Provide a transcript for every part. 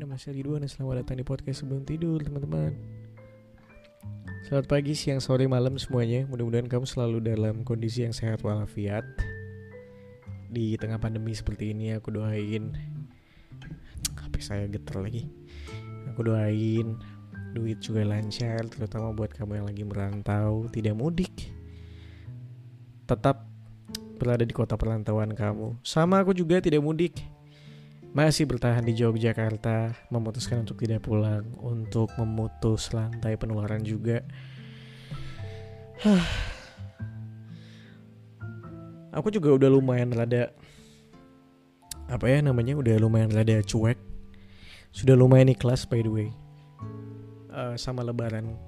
nama saya Ridwan dan selamat datang di podcast sebelum tidur teman-teman. Selamat pagi, siang, sore, malam semuanya. Mudah-mudahan kamu selalu dalam kondisi yang sehat walafiat. Di tengah pandemi seperti ini aku doain. HP saya getar lagi. Aku doain duit juga lancar Terutama buat kamu yang lagi merantau, tidak mudik. Tetap berada di kota perantauan kamu. Sama aku juga tidak mudik masih bertahan di Yogyakarta, memutuskan untuk tidak pulang, untuk memutus lantai penularan juga. Aku juga udah lumayan rada apa ya namanya udah lumayan rada cuek. Sudah lumayan ikhlas by the way. Uh, sama lebaran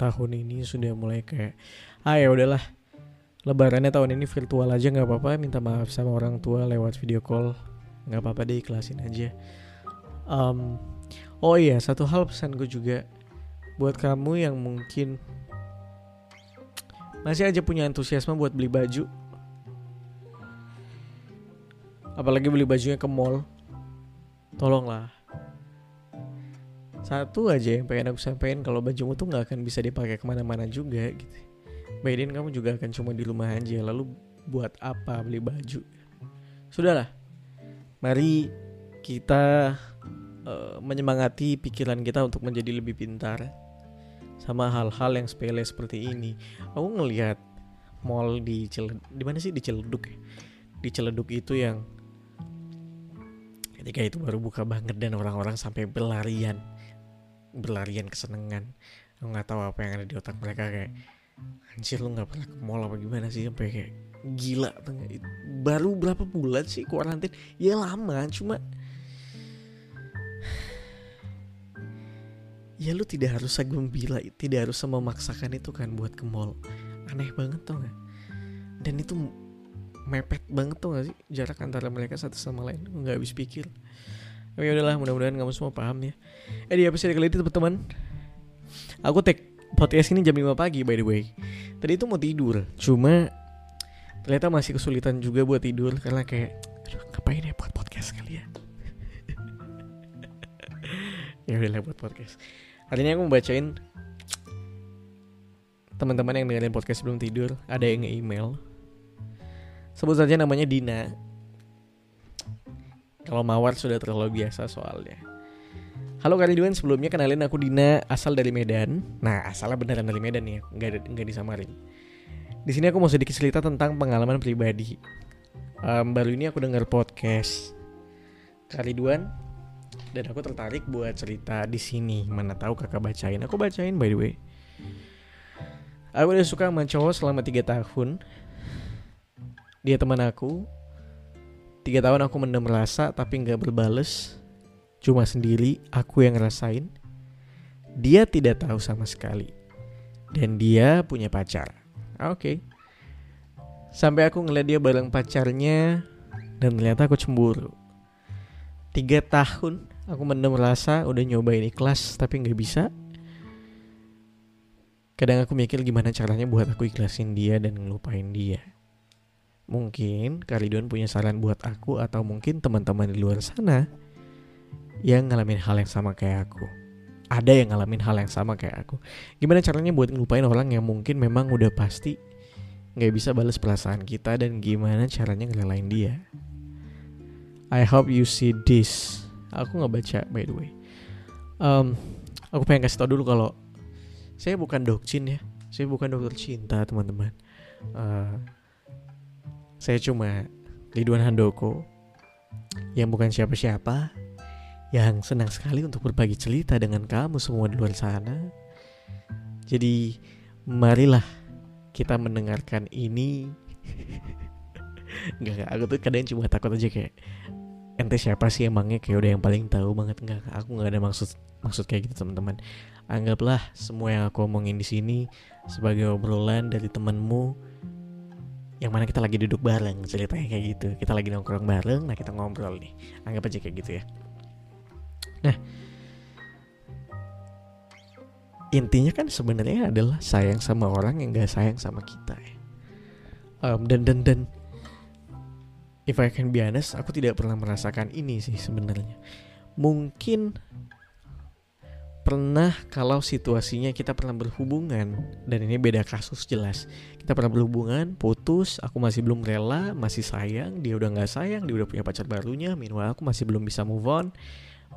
tahun ini sudah mulai kayak ah ya udahlah lebarannya tahun ini virtual aja nggak apa-apa minta maaf sama orang tua lewat video call nggak apa-apa deh ikhlasin aja. Um, oh iya satu hal pesan gue juga buat kamu yang mungkin masih aja punya antusiasme buat beli baju. Apalagi beli bajunya ke mall. Tolonglah. Satu aja yang pengen aku sampaikan kalau bajumu tuh nggak akan bisa dipakai ke mana-mana juga gitu. Baidin kamu juga akan cuma di rumah aja. Lalu buat apa beli baju? Sudahlah Mari kita uh, menyemangati pikiran kita untuk menjadi lebih pintar sama hal-hal yang sepele seperti ini. Aku ngelihat mall di Cel di mana sih di Celeduk ya? Di Celeduk itu yang ketika itu baru buka banget dan orang-orang sampai berlarian berlarian kesenangan. Aku nggak tahu apa yang ada di otak mereka kayak anjir lu nggak pernah ke mall apa gimana sih? Sampai kayak gila baru berapa bulan sih kuarantin? Ya lama cuma ya lu tidak harus gembira tidak harus memaksakan itu kan buat ke mall. Aneh banget tuh gak dan itu mepet banget tuh gak sih? Jarak antara mereka satu sama lain nggak habis pikir. Oke udahlah mudah-mudahan kamu semua paham ya. Eh di episode kali ini teman-teman Aku take podcast ini jam 5 pagi by the way. Tadi itu mau tidur Cuma ternyata masih kesulitan juga buat tidur karena kayak aduh ngapain ya buat podcast kali ya? Ya udah buat podcast. Hari ini aku mau bacain teman-teman yang dengerin podcast sebelum tidur ada yang email sebut saja namanya Dina. Kalau mawar sudah terlalu biasa soalnya Halo Kariduan, sebelumnya kenalin aku Dina, asal dari Medan. Nah, asalnya beneran dari Medan ya, nggak nggak disamarin. Di sini aku mau sedikit cerita tentang pengalaman pribadi. Um, baru ini aku dengar podcast Kariduan dan aku tertarik buat cerita di sini. Mana tahu kakak bacain? Aku bacain by the way. Aku udah suka sama cowok selama 3 tahun. Dia teman aku. Tiga tahun aku mendem rasa tapi nggak berbales. Cuma sendiri aku yang ngerasain. Dia tidak tahu sama sekali. Dan dia punya pacar. Oke. Okay. Sampai aku ngeliat dia bareng pacarnya dan ternyata aku cemburu. Tiga tahun aku mendem rasa udah nyobain ikhlas tapi nggak bisa. Kadang aku mikir gimana caranya buat aku ikhlasin dia dan ngelupain dia. Mungkin Karidon punya saran buat aku atau mungkin teman-teman di luar sana yang ngalamin hal yang sama kayak aku. Ada yang ngalamin hal yang sama kayak aku. Gimana caranya buat ngelupain orang yang mungkin memang udah pasti nggak bisa balas perasaan kita dan gimana caranya ngerelain dia? I hope you see this. Aku nggak baca by the way. Um, aku pengen kasih tau dulu kalau saya bukan dokcin ya. Saya bukan dokter cinta teman-teman. Uh, saya cuma Ridwan Handoko yang bukan siapa-siapa yang senang sekali untuk berbagi cerita dengan kamu semua di luar sana. Jadi, marilah kita mendengarkan ini. Enggak, aku tuh kadang cuma takut aja kayak ente siapa sih emangnya? Kayak udah yang paling tahu banget. Enggak aku nggak ada maksud maksud kayak gitu teman-teman. Anggaplah semua yang aku omongin di sini sebagai obrolan dari temenmu yang mana kita lagi duduk bareng ceritanya kayak gitu. Kita lagi nongkrong bareng nah kita ngobrol nih. Anggap aja kayak gitu ya Nah, intinya kan sebenarnya adalah sayang sama orang yang gak sayang sama kita ya. Um, dan dan dan if I can be honest, aku tidak pernah merasakan ini sih sebenarnya. mungkin pernah kalau situasinya kita pernah berhubungan dan ini beda kasus jelas kita pernah berhubungan putus aku masih belum rela masih sayang dia udah nggak sayang dia udah punya pacar barunya minimal aku masih belum bisa move on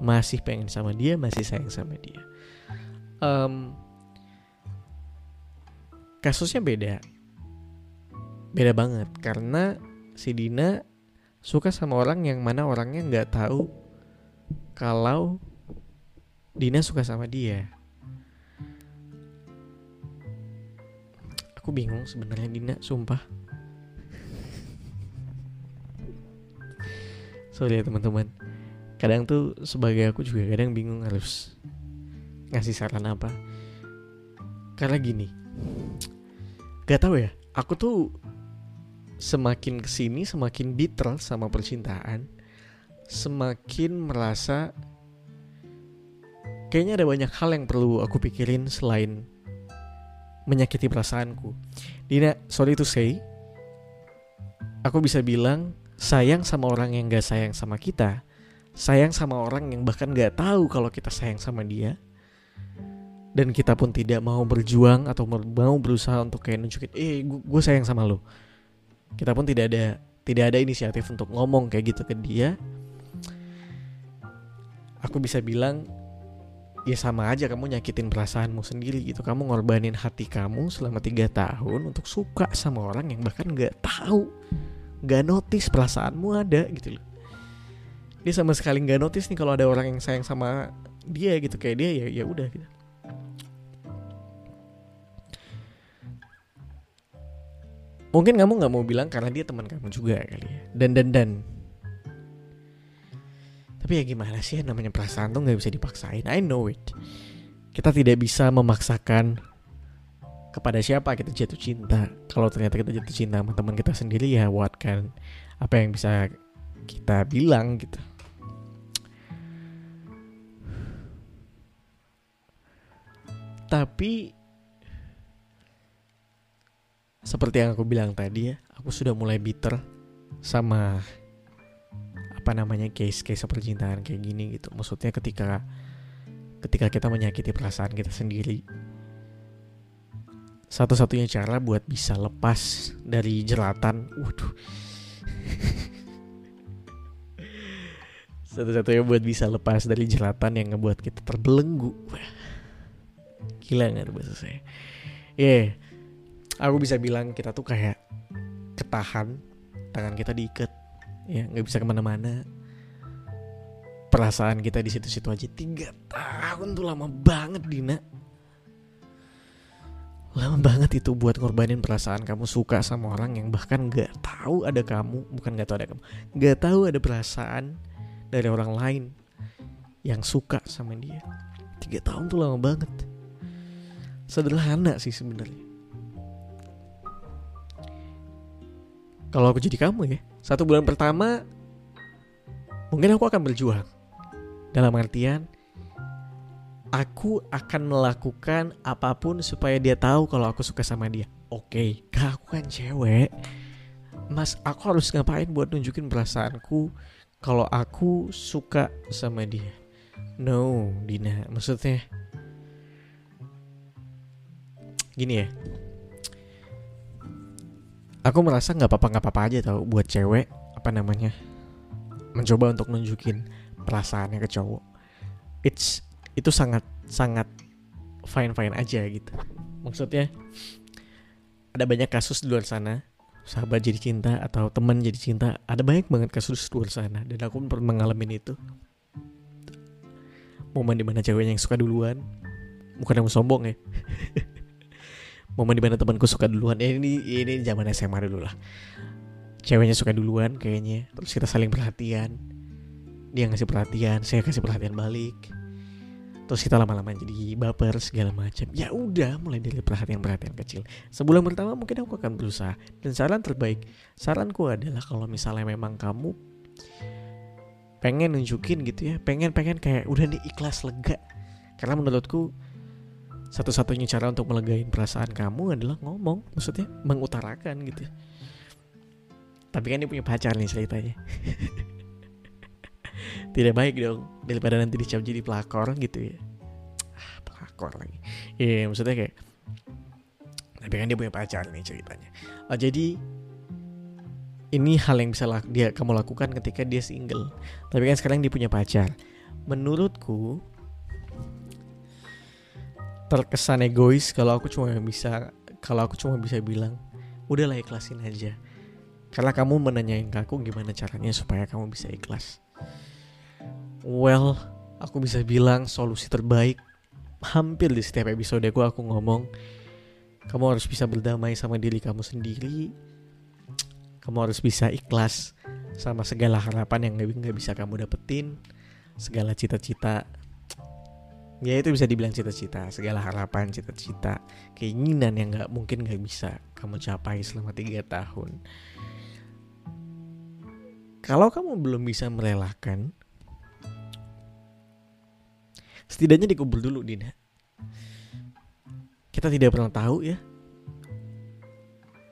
masih pengen sama dia masih sayang sama dia um, kasusnya beda beda banget karena si Dina suka sama orang yang mana orangnya nggak tahu kalau Dina suka sama dia. Aku bingung sebenarnya Dina, sumpah. Sorry ya teman-teman. Kadang tuh sebagai aku juga kadang bingung harus ngasih saran apa. Karena gini, gak tahu ya. Aku tuh semakin ke sini semakin bitter sama percintaan, semakin merasa kayaknya ada banyak hal yang perlu aku pikirin selain menyakiti perasaanku. Dina, sorry to say, aku bisa bilang sayang sama orang yang gak sayang sama kita, sayang sama orang yang bahkan gak tahu kalau kita sayang sama dia, dan kita pun tidak mau berjuang atau mau berusaha untuk kayak nunjukin, eh gue sayang sama lo. Kita pun tidak ada tidak ada inisiatif untuk ngomong kayak gitu ke dia. Aku bisa bilang ya sama aja kamu nyakitin perasaanmu sendiri gitu kamu ngorbanin hati kamu selama tiga tahun untuk suka sama orang yang bahkan nggak tahu nggak notice perasaanmu ada gitu loh dia sama sekali nggak notice nih kalau ada orang yang sayang sama dia gitu kayak dia ya ya udah gitu mungkin kamu nggak mau bilang karena dia teman kamu juga kali ya dan dan dan tapi ya gimana sih namanya perasaan tuh nggak bisa dipaksain. I know it. Kita tidak bisa memaksakan kepada siapa kita jatuh cinta. Kalau ternyata kita jatuh cinta sama teman kita sendiri ya what kan apa yang bisa kita bilang gitu. Tapi seperti yang aku bilang tadi ya, aku sudah mulai bitter sama apa namanya case-case percintaan kayak gini gitu. Maksudnya ketika ketika kita menyakiti perasaan kita sendiri. Satu-satunya cara buat bisa lepas dari jeratan waduh. Satu-satunya buat bisa lepas dari jeratan yang ngebuat kita terbelenggu gila nggak tuh bahasa saya ya yeah, aku bisa bilang kita tuh kayak ketahan tangan kita diikat. Ya nggak bisa ke mana-mana. Perasaan kita di situ-situ aja. Tiga tahun tuh lama banget Dina. Lama banget itu buat ngorbanin perasaan kamu suka sama orang yang bahkan nggak tahu ada kamu. Bukan nggak tahu ada kamu. Nggak tahu ada perasaan dari orang lain yang suka sama dia. Tiga tahun tuh lama banget sederhana sih sebenarnya. Kalau aku jadi kamu ya satu bulan pertama mungkin aku akan berjuang. Dalam artian aku akan melakukan apa pun supaya dia tahu kalau aku suka sama dia. Oke okay, aku kan cewek? Mas aku harus ngapain buat nunjukin perasaanku kalau aku suka sama dia? No Dina. Maksudnya gini ya. Aku merasa nggak apa-apa nggak apa-apa aja tau buat cewek apa namanya mencoba untuk nunjukin perasaannya ke cowok. It's itu sangat sangat fine fine aja gitu. Maksudnya ada banyak kasus di luar sana sahabat jadi cinta atau teman jadi cinta ada banyak banget kasus di luar sana dan aku pernah mengalami itu. Momen di mana ceweknya yang suka duluan bukan yang sombong ya momen di mana temanku suka duluan. Ya ini ini zaman SMA dulu lah. Ceweknya suka duluan kayaknya. Terus kita saling perhatian. Dia ngasih perhatian saya kasih perhatian balik. Terus kita lama-lama jadi baper segala macam. Ya udah mulai dari perhatian-perhatian kecil. Sebulan pertama mungkin aku akan berusaha. Dan saran terbaik saranku adalah kalau misalnya memang kamu pengen nunjukin gitu ya pengen pengen kayak udah nih ikhlas lega. Karena menurutku satu-satunya cara untuk melegain perasaan kamu adalah ngomong maksudnya mengutarakan gitu tapi kan dia punya pacar nih ceritanya. Tidak baik dong daripada nanti dicap jadi pelakor gitu ya. Ah, pelakor lagi. Iya yeah, maksudnya kayak tapi kan dia punya pacar nih ceritanya. Uh, jadi ini hal yang bisa dia kamu lakukan ketika dia single. Tapi kan sekarang dia punya pacar. Menurutku terkesan egois kalau aku cuma bisa kalau aku cuma bisa bilang udahlah ikhlasin aja. Karena kamu menanyain ke aku gimana caranya supaya kamu bisa ikhlas. Well aku bisa bilang solusi terbaik hampir di setiap episode aku aku ngomong kamu harus bisa berdamai sama diri kamu sendiri. Kamu harus bisa ikhlas sama segala harapan yang nggak bisa kamu dapetin, segala cita-cita. Ya itu bisa dibilang cita-cita, segala harapan, cita-cita, keinginan yang nggak mungkin nggak bisa kamu capai selama tiga tahun. Kalau kamu belum bisa merelakan, setidaknya dikubur dulu Dina. Kita tidak pernah tahu ya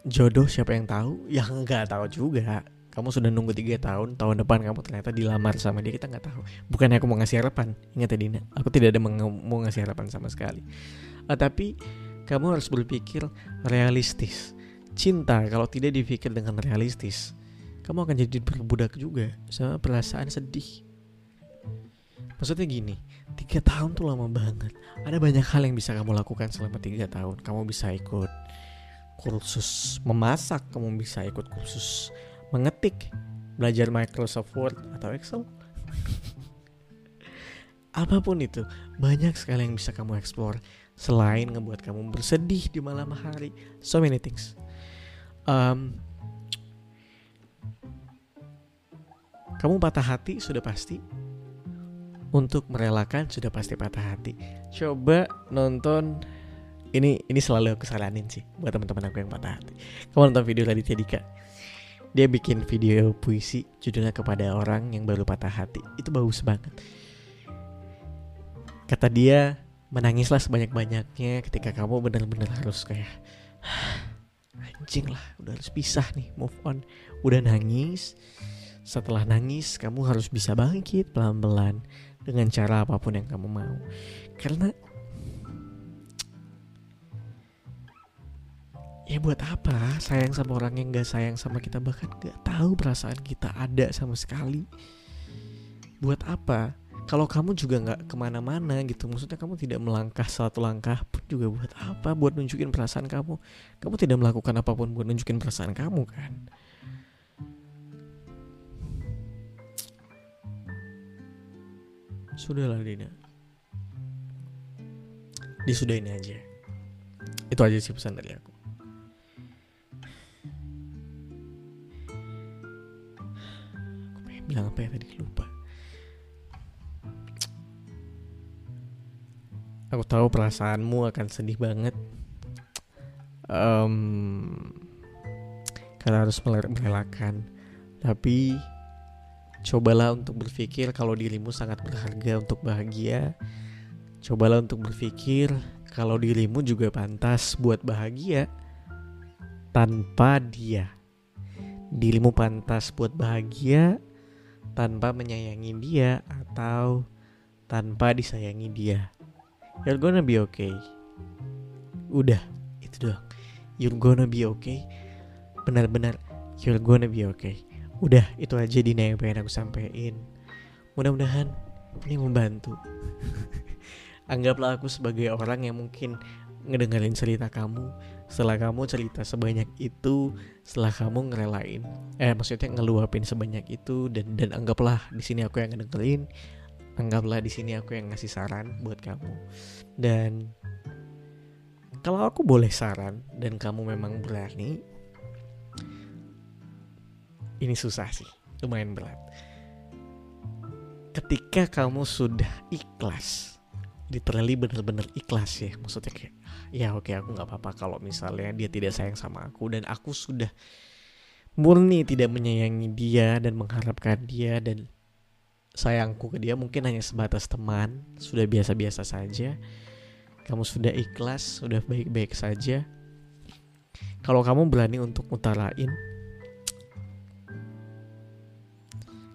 jodoh siapa yang tahu ya nggak tahu juga kamu sudah nunggu tiga tahun tahun depan kamu ternyata dilamar sama dia kita nggak tahu. Bukannya aku mau ngasih harapan? Ingat ya Dina aku tidak ada mau ngasih harapan sama sekali. Uh, tapi kamu harus berpikir realistis. Cinta kalau tidak dipikir dengan realistis kamu akan jadi berbudak juga sama perasaan sedih. Maksudnya gini tiga tahun tuh lama banget. Ada banyak hal yang bisa kamu lakukan selama tiga tahun. Kamu bisa ikut kursus memasak, kamu bisa ikut kursus mengetik, belajar Microsoft Word atau Excel. Apa pun itu, banyak sekali yang bisa kamu explore selain ngebuat kamu bersedih di malam hari. So many things. Um, kamu patah hati sudah pasti. Untuk merelakan sudah pasti patah hati. Coba nonton ini ini selalu aku saranin sih buat teman-teman aku yang patah hati. Kamu nonton video Raditya Dika? Dia bikin video puisi judulnya kepada orang yang baru patah hati. Itu bagus banget. Kata dia, menangislah sebanyak-banyaknya ketika kamu benar-benar harus kayak anjing lah, udah harus pisah nih, move on. Udah nangis. Setelah nangis, kamu harus bisa bangkit pelan-pelan dengan cara apa pun yang kamu mau. Karena ya buat apa? Sayang sama orang yang gak sayang sama kita. Bahkan gak tahu perasaan kita ada sama sekali. Buat apa? Kalau kamu juga nggak ke mana-mana gitu maksudnya kamu tidak melangkah satu langkah pun juga buat apa? Buat nunjukin perasaan kamu. Kamu tidak melakukan apa pun buat nunjukin perasaan kamu kan? Sudahlah Dina. Disudahin aja. Itu aja sih pesan dari aku bilang apa ya tadi lupa. Aku tahu perasaanmu akan sedih banget. Um, karena harus merelakan. Tapi cobalah untuk berpikir kalau dirimu sangat berharga untuk bahagia. Cobalah untuk berpikir kalau dirimu juga pantas buat bahagia tanpa dia. Dirimu pantas buat bahagia tanpa menyayangi dia atau tanpa disayangi dia. You're gonna be okay. Udah, itu doang. You're gonna be okay. Benar-benar you're gonna be okay. Udah, itu aja Dina yang pengen aku sampaikan. Mudah-mudahan ini membantu. Anggaplah aku sebagai orang yang mungkin ngedengerin cerita kamu setelah kamu cerita sebanyak itu setelah kamu ngerelain eh maksudnya ngeluapin sebanyak itu dan dan anggaplah di sini aku yang ngedengerin anggaplah di sini aku yang ngasih saran buat kamu. Dan kalau aku boleh saran dan kamu memang berani ini susah sih lumayan berat. Ketika kamu sudah ikhlas literally bener-bener ikhlas ya maksudnya kayak ya oke aku nggak apa-apa kalau misalnya dia tidak sayang sama aku dan aku sudah murni tidak menyayangi dia dan mengharapkan dia dan sayangku ke dia mungkin hanya sebatas teman sudah biasa-biasa saja. Kamu sudah ikhlas sudah baik-baik saja. Kalau kamu berani untuk utarain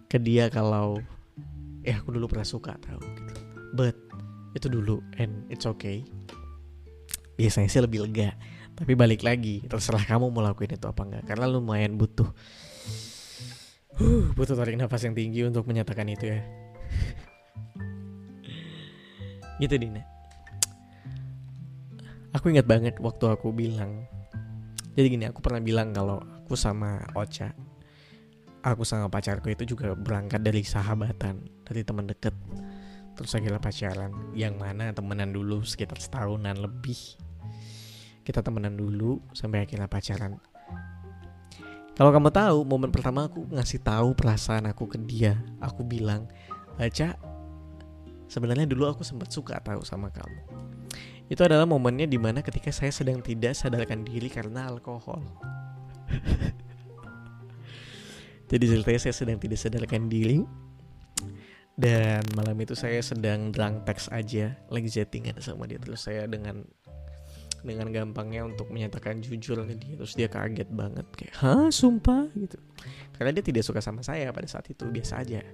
ke dia kalau eh aku dulu pernah suka tahu gitu. But itu dulu and it's okay biasanya sih lebih lega. Tapi balik lagi terserah kamu mau lakuin itu apa enggak. Karena lumayan butuh. Huh, butuh tarik nafas yang tinggi untuk menyatakan itu ya. Gitu Dina. Aku ingat banget waktu aku bilang. Jadi gini aku pernah bilang kalau aku sama Ocha aku sama pacarku itu juga berangkat dari sahabatan dari teman deket. Terus akhirnya pacaran. Yang mana temenan dulu sekitar setahunan lebih kita temenan dulu sampai akhirnya pacaran. Kalau kamu tahu momen pertama aku ngasih tahu perasaan aku ke dia. Aku bilang baca sebenarnya dulu aku sempat suka tahu sama kamu. Itu adalah momennya di mana ketika saya sedang tidak sadarkan diri karena alkohol. Jadi ceritanya saya sedang tidak sadarkan diri dan malam itu saya sedang drunk text aja lagi chattingan sama dia. Terus saya dengan dengan gampangnya untuk menyatakan jujur ke dia. Terus dia kaget banget kayak hah sumpah? Gitu. Karena dia tidak suka sama saya pada saat itu biasa aja.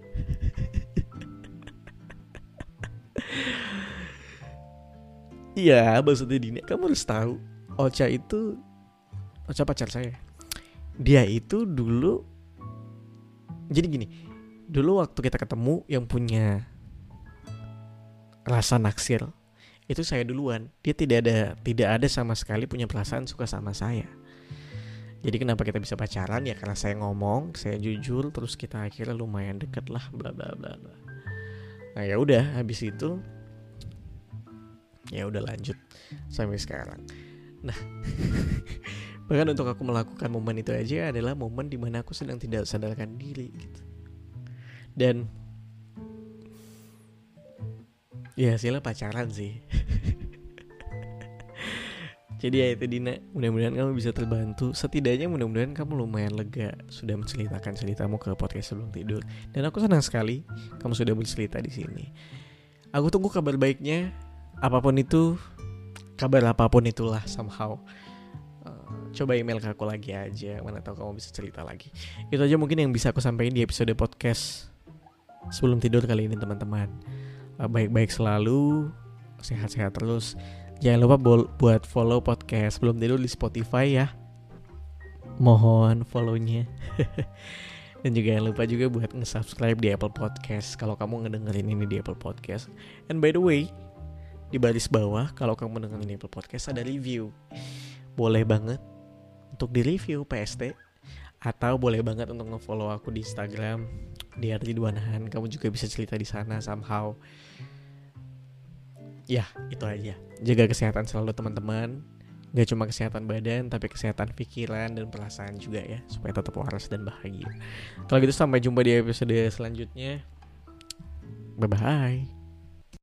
Iya, maksudnya Dini, kamu harus tahu Ocha itu Ocha pacar saya. Dia itu dulu jadi gini, dulu waktu kita ketemu yang punya rasa naksir itu saya duluan. Dia tidak ada tidak ada sama sekali punya perasaan suka sama saya. Jadi kenapa kita bisa pacaran ya karena saya ngomong, saya jujur, terus kita akhirnya lumayan deket lah, bla bla bla bla. Nah ya udah, habis itu ya udah lanjut sampai sekarang nah bahkan untuk aku melakukan momen itu aja adalah momen di mana aku sedang tidak sadarkan diri gitu dan ya hasilnya pacaran sih. Jadi ya itu Dina. Mudah-mudahan kamu bisa terbantu. Setidaknya mudah-mudahan kamu lumayan lega sudah menceritakan ceritamu ke podcast sebelum tidur. Dan aku senang sekali kamu sudah bercerita di sini. Aku tunggu kabar baiknya. Apa pun itu kabar apa pun itulah somehow. Uh, coba email ke aku lagi aja mana tahu kamu bisa cerita lagi. Itu aja mungkin yang bisa aku sampaikan di episode podcast sebelum tidur kali ini teman-teman baik-baik selalu sehat-sehat terus jangan lupa buat follow podcast sebelum tidur di Spotify ya mohon follownya dan juga jangan lupa juga buat nge-subscribe di Apple Podcast kalau kamu ngedengerin ini di Apple Podcast and by the way di baris bawah kalau kamu dengerin Apple Podcast ada review. Boleh banget untuk di review PST atau boleh banget untuk nge-follow aku di Instagram di Ridwanahan. Kamu juga bisa cerita di sana somehow. Ya, itu aja. Jaga kesehatan selalu teman-teman. Gak cuma kesehatan badan, tapi kesehatan pikiran dan perasaan juga ya, supaya tetap waras dan bahagia. Kalau gitu sampai jumpa di episode selanjutnya. Bye bye.